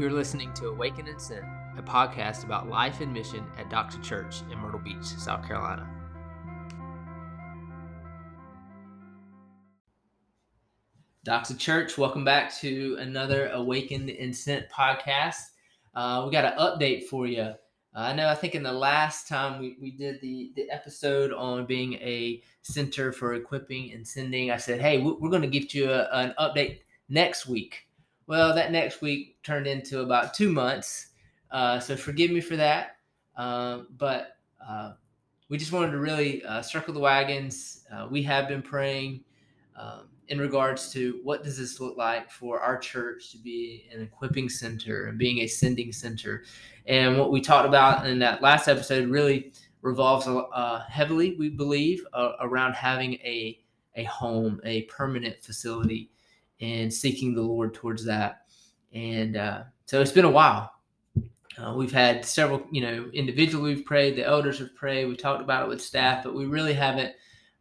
You're listening to Awaken and Sent, a podcast about life and mission at Doxa Church in Myrtle Beach, South Carolina. Doxa Church, welcome back to another Awaken and Sent podcast. Uh, we got an update for you. Uh, I know, I think in the last time we, we did the, the episode on being a center for equipping and sending, I said, hey, we're going to give you a, an update next week. Well, that next week turned into about two months. Uh, so forgive me for that. Um, but uh, we just wanted to really uh, circle the wagons. Uh, we have been praying um, in regards to what does this look like for our church to be an equipping center and being a sending center. And what we talked about in that last episode really revolves uh, heavily, we believe, uh, around having a a home, a permanent facility and seeking the Lord towards that. And uh, so it's been a while. Uh, we've had several, you know, individually we've prayed, the elders have prayed, we talked about it with staff, but we really haven't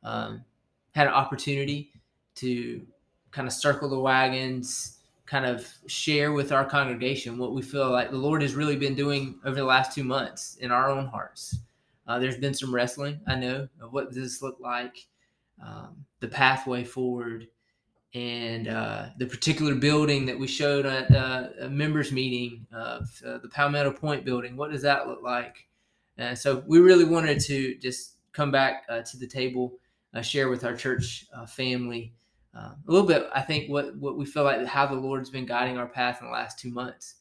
um, had an opportunity to kind of circle the wagons, kind of share with our congregation what we feel like the Lord has really been doing over the last two months in our own hearts. Uh, there's been some wrestling, I know, of what does this look like, um, the pathway forward, and uh, the particular building that we showed at uh, a members meeting of uh, the Palmetto Point building. What does that look like? And so we really wanted to just come back uh, to the table, uh, share with our church uh, family a little bit. I think what what we feel like how the Lord's been guiding our path in the last two months.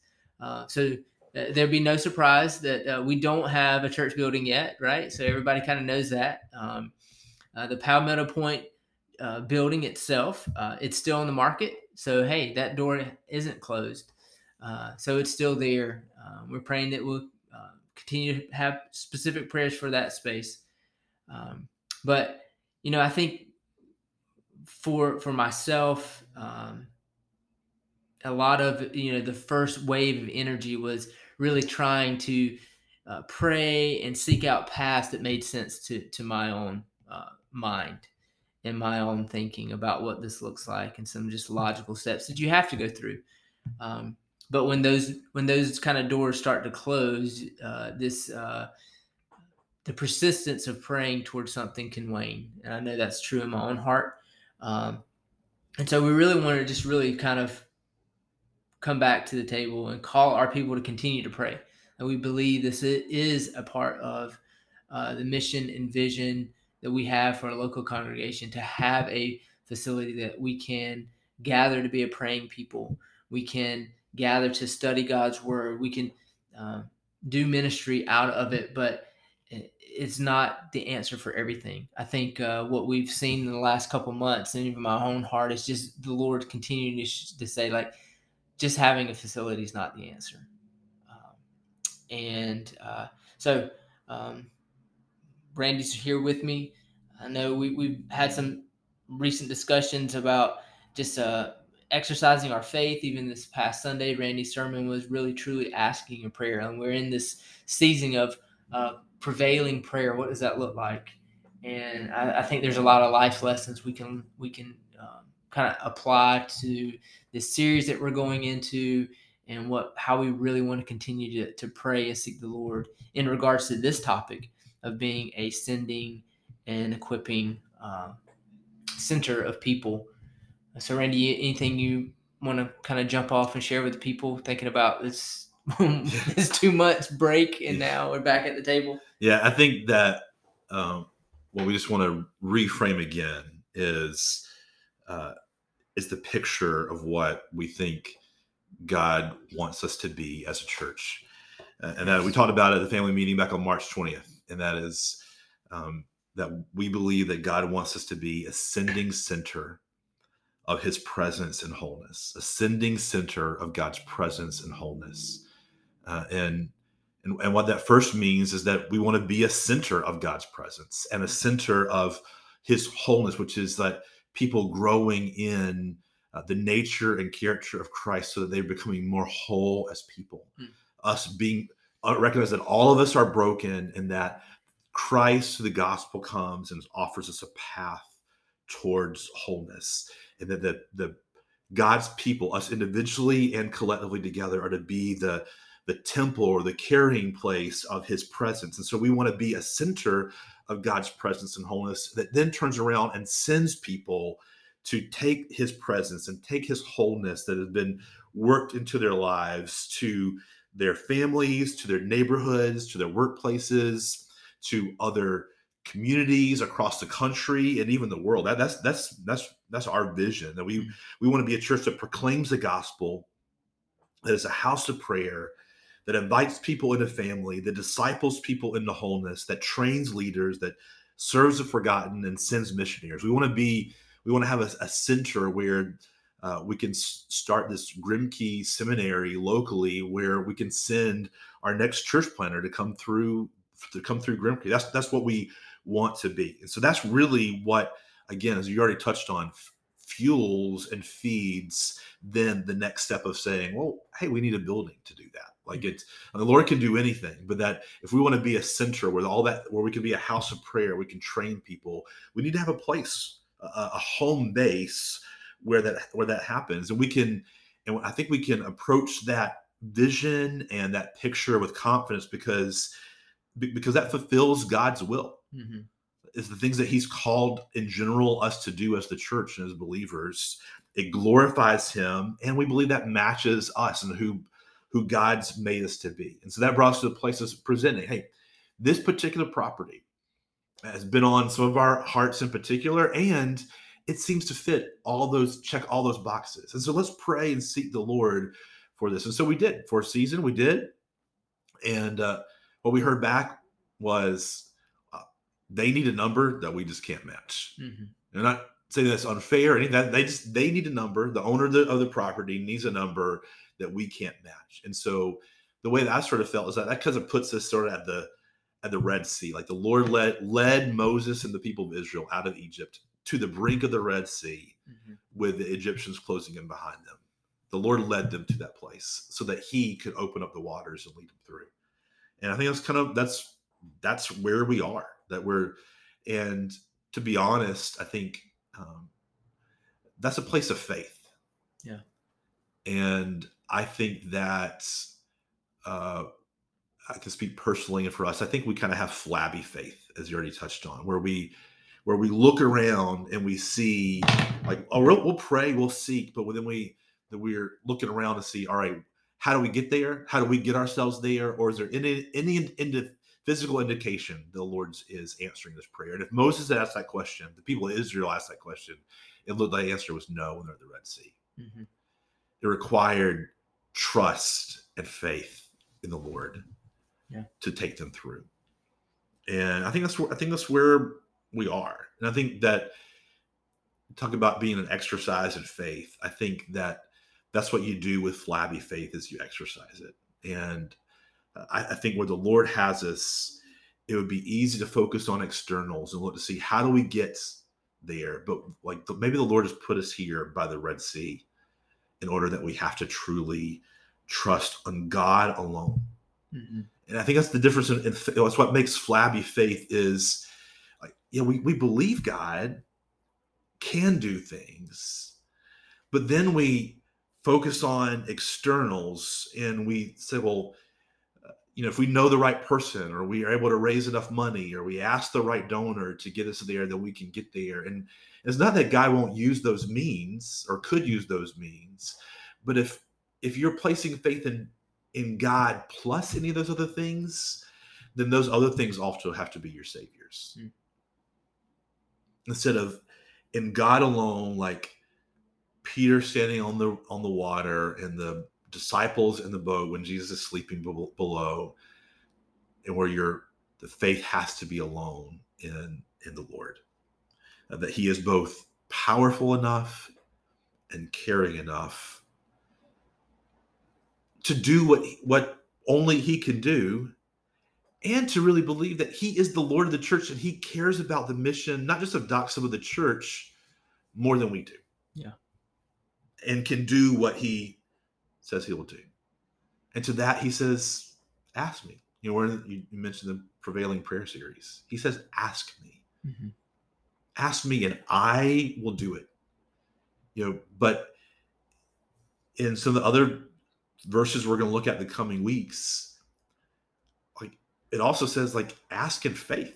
so there'd be no surprise that we don't have a church building yet, right? So everybody kind of knows that. Um, the Palmetto Point uh, building itself. Uh, it's still on the market. So, hey, that door isn't closed. Uh, so it's still there. Um, we're praying that we'll uh, continue to have specific prayers for that space. Um, but, you know, I think for for myself, um, a lot of, you know, the first wave of energy was really trying to uh, pray and seek out paths that made sense to, to my own mind in my own thinking about what this looks like and some just logical steps that you have to go through. Um, but when those when those kind of doors start to close, uh, this uh, the persistence of praying towards something can wane, and I know that's true in my own heart. Um, and so we really want to just really kind of come back to the table and call our people to continue to pray. And we believe this is a part of uh, the mission and vision that we have for a local congregation to have a facility that we can gather to be a praying people. We can gather to study God's word. We can uh, do ministry out of it, but it's not the answer for everything. I think uh, what we've seen in the last couple months, and even my own heart, is just the Lord continuing to, to say, like, just having a facility is not the answer. Um, and uh, so, um, Randy's here with me. I know we, we've had some recent discussions about just uh, exercising our faith. Even this past Sunday, Randy's sermon was really truly asking a prayer. And we're in this season of uh, prevailing prayer. What does that look like? And I, I, think there's a lot of life lessons we can we can um, kind of apply to this series that we're going into and what how we really want to continue to, to pray and seek the Lord in regards to this topic of being a sending and equipping uh, center of people. So, Randy, anything you want to kind of jump off and share with the people thinking about this this two months break and now we're back at the table? Yeah, I think that um, what we just want to reframe again is uh, is the picture of what we think God wants us to be as a church, and that we talked about at the family meeting back on March twentieth and that is um, that we believe that God wants us to be ascending center of his presence and wholeness, ascending center of God's presence and wholeness. Uh, and, and, and what that first means is that we want to be a center of God's presence and a center of his wholeness, which is that people growing in uh, the nature and character of Christ so that they're becoming more whole as people. Mm. Us being Uh, recognize that all of us are broken and that Christ through the gospel comes and offers us a path towards wholeness and that the, the God's people, us individually and collectively together, are to be the the temple or the carrying place of his presence. And so we want to be a center of God's presence and wholeness that then turns around and sends people to take his presence and take his wholeness that has been worked into their lives to their families, to their neighborhoods, to their workplaces, to other communities across the country and even the world. That, that's that's that's that's our vision. That we mm-hmm. we want to be a church that proclaims the gospel, that is a house of prayer, that invites people into family, that disciples people into wholeness, that trains leaders, that serves the forgotten and sends missionaries. We want to be we want to have a, a center where uh, we can s- start this Grimké seminary locally where we can send our next church planner to come through to come through Grimké. That's that's what we want to be. And so that's really what, again, as you already touched on, f- fuels and feeds then the next step of saying, well, hey, we need a building to do that. Like it's the Lord can do anything, but that if we want to be a center where all that where we can be a house of prayer, we can train people, we need to have a place, a, a home base where that where that happens. And we can and I think we can approach that vision and that picture with confidence because because that fulfills God's will. Mm-hmm. It's the things that He's called in general us to do as the church and as believers. It glorifies Him, and we believe that matches us and who who God's made us to be. And so that brought us to the place of presenting, hey, this particular property has been on some of our hearts in particular, and it seems to fit all those check all those boxes. And so let's pray and seek the Lord for this. And so we did for a season, we did, and uh, what we heard back was uh, they need a number that we just can't match. Mm-hmm. And not saying that's unfair anything. That they just they need a number. The owner of the, of the property needs a number that we can't match. And so the way that I sort of felt is that that kind of puts us sort of at the at the Red Sea. Like the Lord led led Moses and the people of Israel out of Egypt to the brink of the Red Sea mm-hmm. with the Egyptians closing in behind them. The Lord led them to that place so that he could open up the waters and lead them through and i think that's kind of that's that's where we are that we're and to be honest i think um, that's a place of faith yeah and i think that uh, i can speak personally and for us i think we kind of have flabby faith as you already touched on where we where we look around and we see like oh we'll, we'll pray we'll seek but then we that we're looking around to see all right how do we get there? How do we get ourselves there? Or is there any any, any physical indication the Lord is answering this prayer? And if Moses asked that question, the people of Israel asked that question, it looked like the answer was no when they're at the Red Sea. Mm-hmm. It required trust and faith in the Lord yeah. to take them through. And I think that's where I think that's where we are. And I think that talk about being an exercise in faith. I think that that's what you do with flabby faith is you exercise it and I, I, think where the lord has us it would be easy to focus on externals and look to see how do we get there but like the, maybe the lord has put us here by the red sea in order that we have to truly trust on god alone mm-hmm. and i think that's the difference in, in that's what makes flabby faith is you know we, we believe god can do things but then we focus on externals and we say, well, uh, you know, if we know the right person or we are able to raise enough money or we ask the right donor to get us there, that we can get there. And it's not that God won't use those means or could use those means, but if if you're placing faith in in God plus any of those other things, then those other things also have to be your saviors. Mm. Instead of in God alone, like Peter standing on the on the water and the disciples in the boat when Jesus is sleeping below, and where your the faith has to be alone in in the Lord, uh, that He is both powerful enough and caring enough to do what what only He can do, and to really believe that He is the Lord of the church and He cares about the mission, not just of Doxa, but the church, more than we do. Yeah and can do what he says he will do. And to that, he says, Ask me. You know, where you mentioned the prevailing prayer series. He says, Ask me. Mm-hmm. Ask me, and I will do it. You know, but in some of the other verses we're going to look at in the coming weeks, it also says like ask in faith.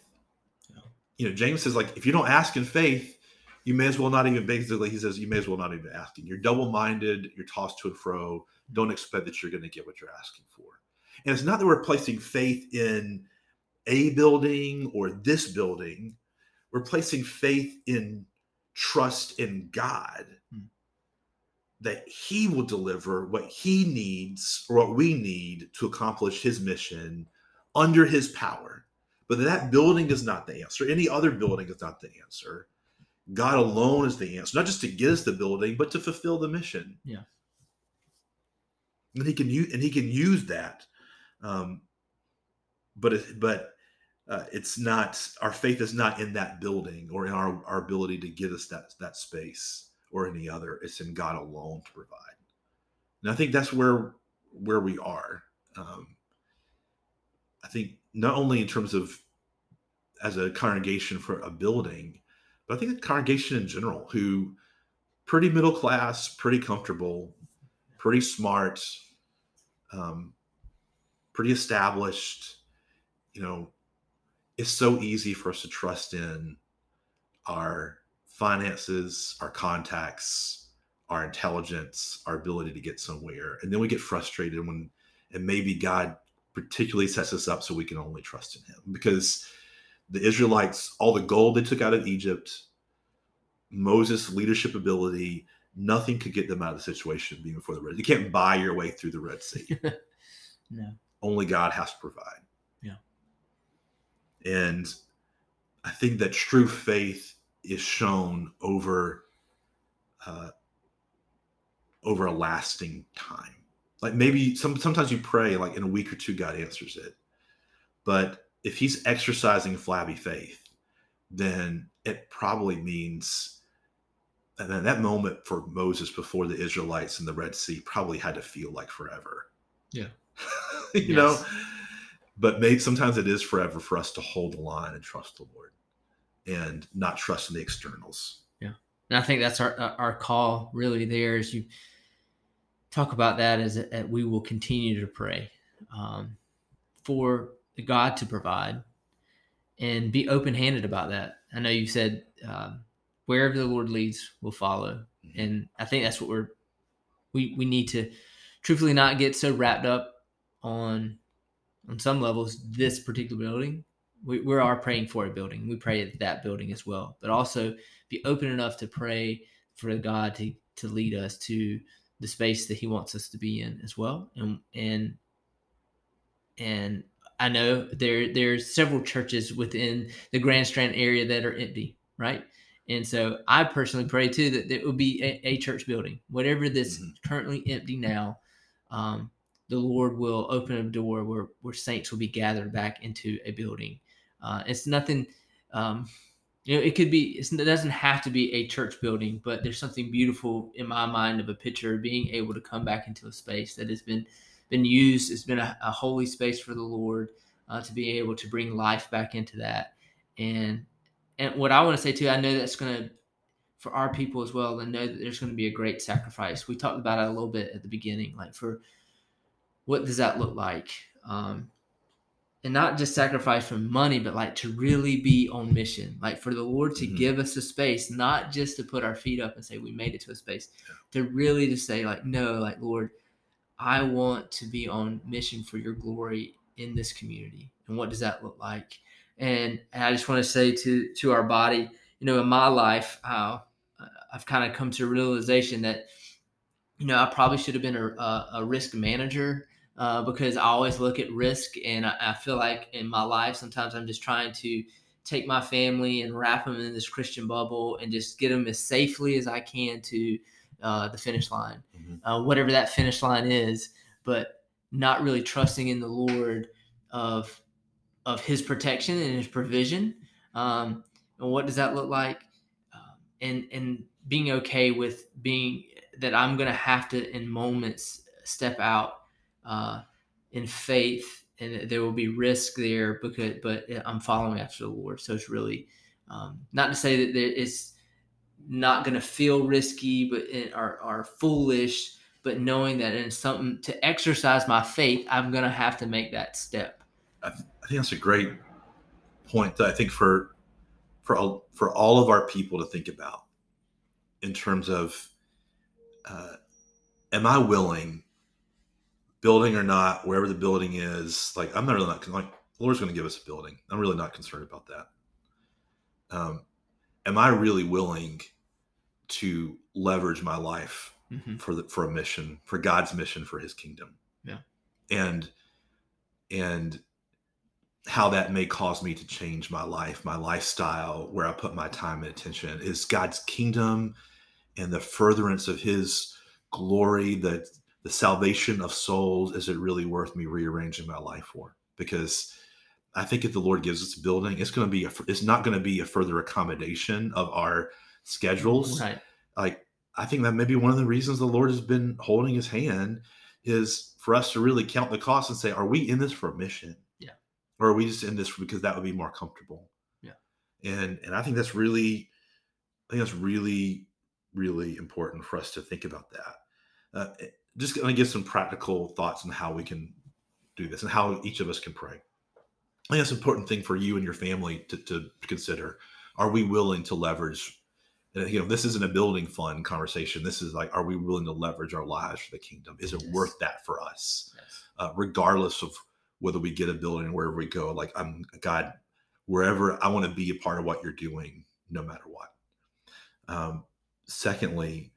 Yeah. You know, James says like if you don't ask in faith, you may as well not even basically he says you may as well not even asking. You're double-minded, you're tossed to and fro. Don't expect that you're going to get what you're asking for. And it's not that we're placing faith in a building or this building. We're placing faith in trust in God hmm. that He will deliver what He needs or what we need to accomplish His mission under His power. But that building is not the answer. Any other building is not the answer. God alone is the answer, not just to get us the building, but to fulfill the mission. Yeah. And he can use and he can use that. Um, but it, but uh, it's not our faith is not in that building or in our, our ability to get us that that space or any other. It's in God alone to provide. And I think that's where where we are. Um, I think not only in terms of as a congregation for a building, but I think a congregation in general who pretty middle class, pretty comfortable, pretty smart, um, pretty established. You know, it's so easy for us to trust in our finances, our contacts, our intelligence, our ability to get somewhere. And then we get frustrated when, and maybe God particularly sets us up so we can only trust in Him because the Israelites, all the gold they took out of Egypt, Moses' leadership ability, nothing could get them out of the situation being before the Red. You can't buy your way through the Red Sea. no. Only God has to provide. Yeah. And I think that true faith is shown over uh, over a lasting time. Like maybe some sometimes you pray like in a week or two, God answers it. But if he's exercising flabby faith, then it probably means and then that moment for Moses before the Israelites in the Red Sea probably had to feel like forever. Yeah. you yes. know, but maybe sometimes it is forever for us to hold the line and trust the Lord and not trust in the externals. Yeah. And I think that's our, our call really there is you talk about that as that we will continue to pray um, for God to provide and be open handed about that. I know you said, um, wherever the Lord leads, we'll follow. Mm-hmm. And I think that's what we're we we need to truthfully not get so wrapped up on on some levels this particular building. We, we are praying for a building. We pray at that building as well, but also be open enough to pray for God to to lead us to the space that He wants us to be in as well. And and and I know there there's several churches within the Grand Strand area that are empty, right? And so I personally pray too that it will be a, a church building, whatever that's mm-hmm. currently empty now. Um, the Lord will open a door where, where saints will be gathered back into a building. Uh, it's nothing, um, you know, it could be, it doesn't have to be a church building, but there's something beautiful in my mind of a picture being able to come back into a space that has been, been used. It's been a, a holy space for the Lord uh, to be able to bring life back into that. And and what I want to say too, I know that's going to for our people as well, and know that there's going to be a great sacrifice. We talked about it a little bit at the beginning, like for what does that look like, um, and not just sacrifice for money, but like to really be on mission, like for the Lord to mm-hmm. give us a space, not just to put our feet up and say we made it to a space, to really to say like no, like Lord, I want to be on mission for Your glory in this community, and what does that look like? And, and I just want to say to to our body, you know, in my life, uh, I've kind of come to a realization that, you know, I probably should have been a, a, a risk manager uh, because I always look at risk, and I, I, feel like in my life sometimes I'm just trying to take my family and wrap them in this Christian bubble and just get them as safely as I can to uh, the finish line, mm-hmm. uh, whatever that finish line is, but not really trusting in the Lord of of his protection and his provision. Um, and what does that look like? Um, and and being okay with being that I'm going to have to in moments step out uh, in faith, and there will be risk there because but I'm following after the Lord. So it's really um, not to say that it's not going to feel risky, but or, or foolish. but knowing that in something to exercise my faith, I'm going to have to make that step. I, th- I think that's a great point that I think for for all, for all of our people to think about in terms of uh, am I willing, building or not, wherever the building is, like I'm not really not like the Lord's going to give us a building. I'm really not concerned about that. Um, am I really willing to leverage my life mm-hmm. for the, for a mission, for God's mission, for His kingdom? Yeah, and and how that may cause me to change my life, my lifestyle, where I put my time and attention is God's kingdom and the furtherance of his glory, the the salvation of souls, is it really worth me rearranging my life for? Because I think if the Lord gives us a building, it's going to be a, it's not going to be a further accommodation of our schedules. Right. Like I think that maybe one of the reasons the Lord has been holding His hand is for us to really count the cost and say, are we in this for a mission? Yeah. or are we just in this because that would be more comfortable? Yeah. And and I think that's really, I think that's really, really important for us to think about that. Uh, just going to give some practical thoughts on how we can do this and how each of us can pray. I think that's an important thing for you and your family to, to consider. Are we willing to leverage? And, you know, this isn't a building fund conversation. This is like, are we willing to leverage our lives for the kingdom? Is it yes. worth that for us, yes. uh, regardless of whether we get a building wherever we go. Like I'm God, wherever I want to be a part of what you're doing, no matter what. Um, secondly,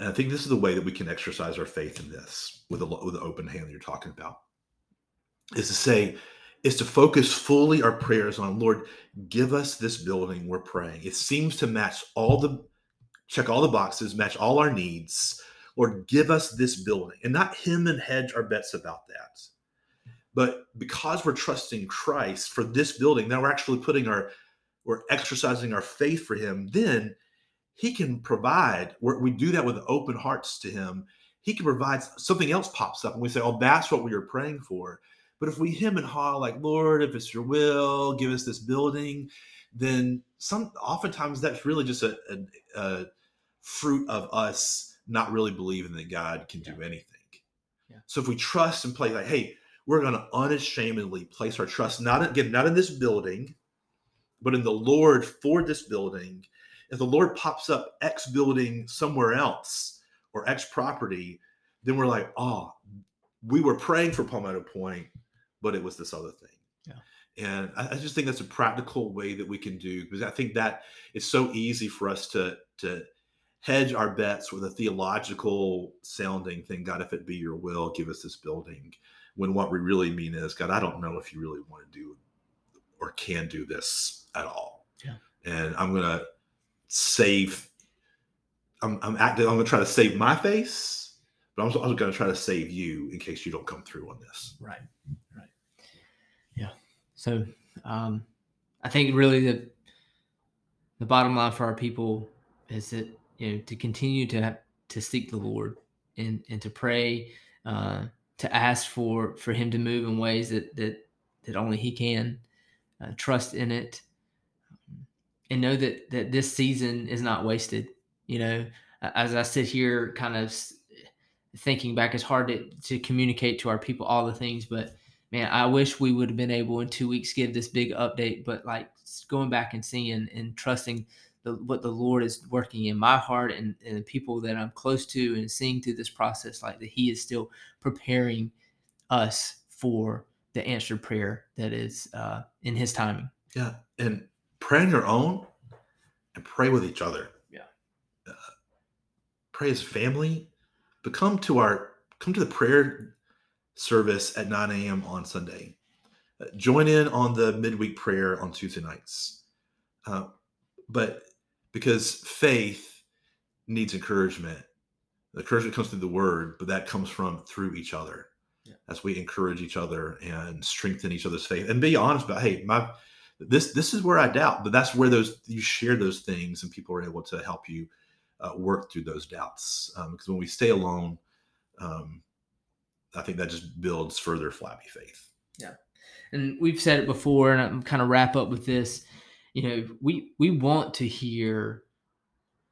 I think this is the way that we can exercise our faith in this with a with an open hand that you're talking about. Is to say, is to focus fully our prayers on Lord, give us this building we're praying. It seems to match all the check all the boxes, match all our needs. Lord, give us this building, and not him and hedge our bets about that. But because we're trusting Christ for this building, now we're actually putting our, we're exercising our faith for Him. Then He can provide. we do that with open hearts to Him. He can provide something else pops up, and we say, "Oh, that's what we were praying for." But if we him and haw like, "Lord, if it's Your will, give us this building," then some oftentimes that's really just a, a, a fruit of us not really believing that God can yeah. do anything. Yeah. So if we trust and play like, "Hey," we're going to unashamedly place our trust not again not in this building but in the lord for this building if the lord pops up x building somewhere else or x property then we're like oh we were praying for palmetto point but it was this other thing yeah. and I, I just think that's a practical way that we can do because i think that it's so easy for us to to hedge our bets with a theological sounding thing god if it be your will give us this building when what we really mean is, God, I don't know if you really want to do or can do this at all. Yeah. And I'm gonna save. I'm I'm acting. I'm gonna try to save my face, but I'm also gonna try to save you in case you don't come through on this. Right. Right. Yeah. So um, I think really the the bottom line for our people is that you know to continue to to seek the Lord and and to pray. Uh, to ask for for him to move in ways that that that only he can uh, trust in it and know that that this season is not wasted you know as i sit here kind of thinking back it's hard to, to communicate to our people all the things but man i wish we would have been able in two weeks give this big update but like going back and seeing and trusting the, what the Lord is working in my heart and, and the people that I'm close to and seeing through this process, like that He is still preparing us for the answered prayer that is uh, in His timing. Yeah, and pray on your own and pray with each other. Yeah, uh, pray as family, but come to our come to the prayer service at 9 a.m. on Sunday. Uh, join in on the midweek prayer on Tuesday nights. Uh, but because faith needs encouragement. The encouragement comes through the word, but that comes from through each other yeah. as we encourage each other and strengthen each other's faith and be honest about, hey, my this this is where I doubt, but that's where those you share those things and people are able to help you uh, work through those doubts. Um, because when we stay alone, um, I think that just builds further flabby faith. Yeah, and we've said it before, and I'm kind of wrap up with this you know we we want to hear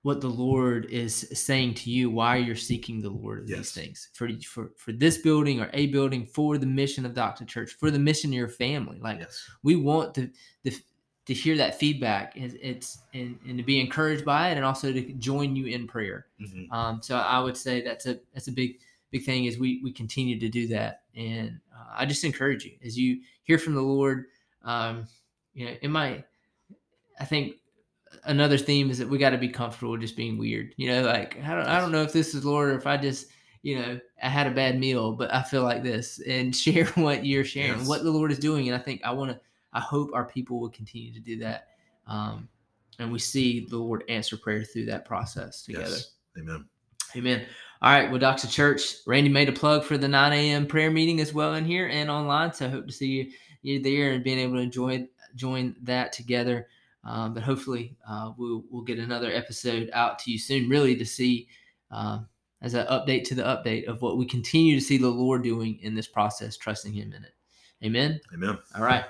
what the Lord is saying to you, why you're seeking the Lord of Yes. these things for, for for this building or a building for the mission of Doxa Church, for the mission of your family. Like Yes. we want to the to hear that feedback. It's, it's and, and to be encouraged by it, and also to join you in prayer. Mhm. Um, so I would say that's a that's a big big thing is we we continue to do that, and uh, I just encourage you as you hear from the Lord. Um, you know, it might. I think another theme is that we got to be comfortable just being weird. You know, like I don't I don't know if this is Lord or if I just you know I had a bad meal, but I feel like this, and share what you're sharing, Yes. what the Lord is doing, and I think I want to. I hope our people will continue to do that. Um, and we see the Lord answer prayer through that process together. Yes. Amen. Amen. All right. Well, Doxa Church, Randy made a plug for the 9 a.m. prayer meeting as well in here and online. So I hope to see you, you there and being able to enjoy join that together. Um, but hopefully, uh, we'll, we'll get another episode out to you soon, really, to see uh, as an update to the update of what we continue to see the Lord doing in this process, trusting Him in it. Amen. Amen. All right.